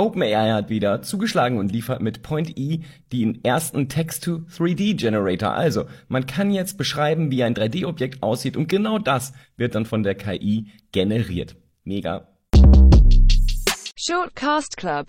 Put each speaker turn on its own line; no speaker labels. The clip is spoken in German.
OpenAI hat wieder zugeschlagen und liefert mit Point E den ersten Text-to-3D-Generator. Also, man kann jetzt beschreiben, wie ein 3D-Objekt aussieht und genau das wird dann von der KI generiert. Mega.
Shortcast Club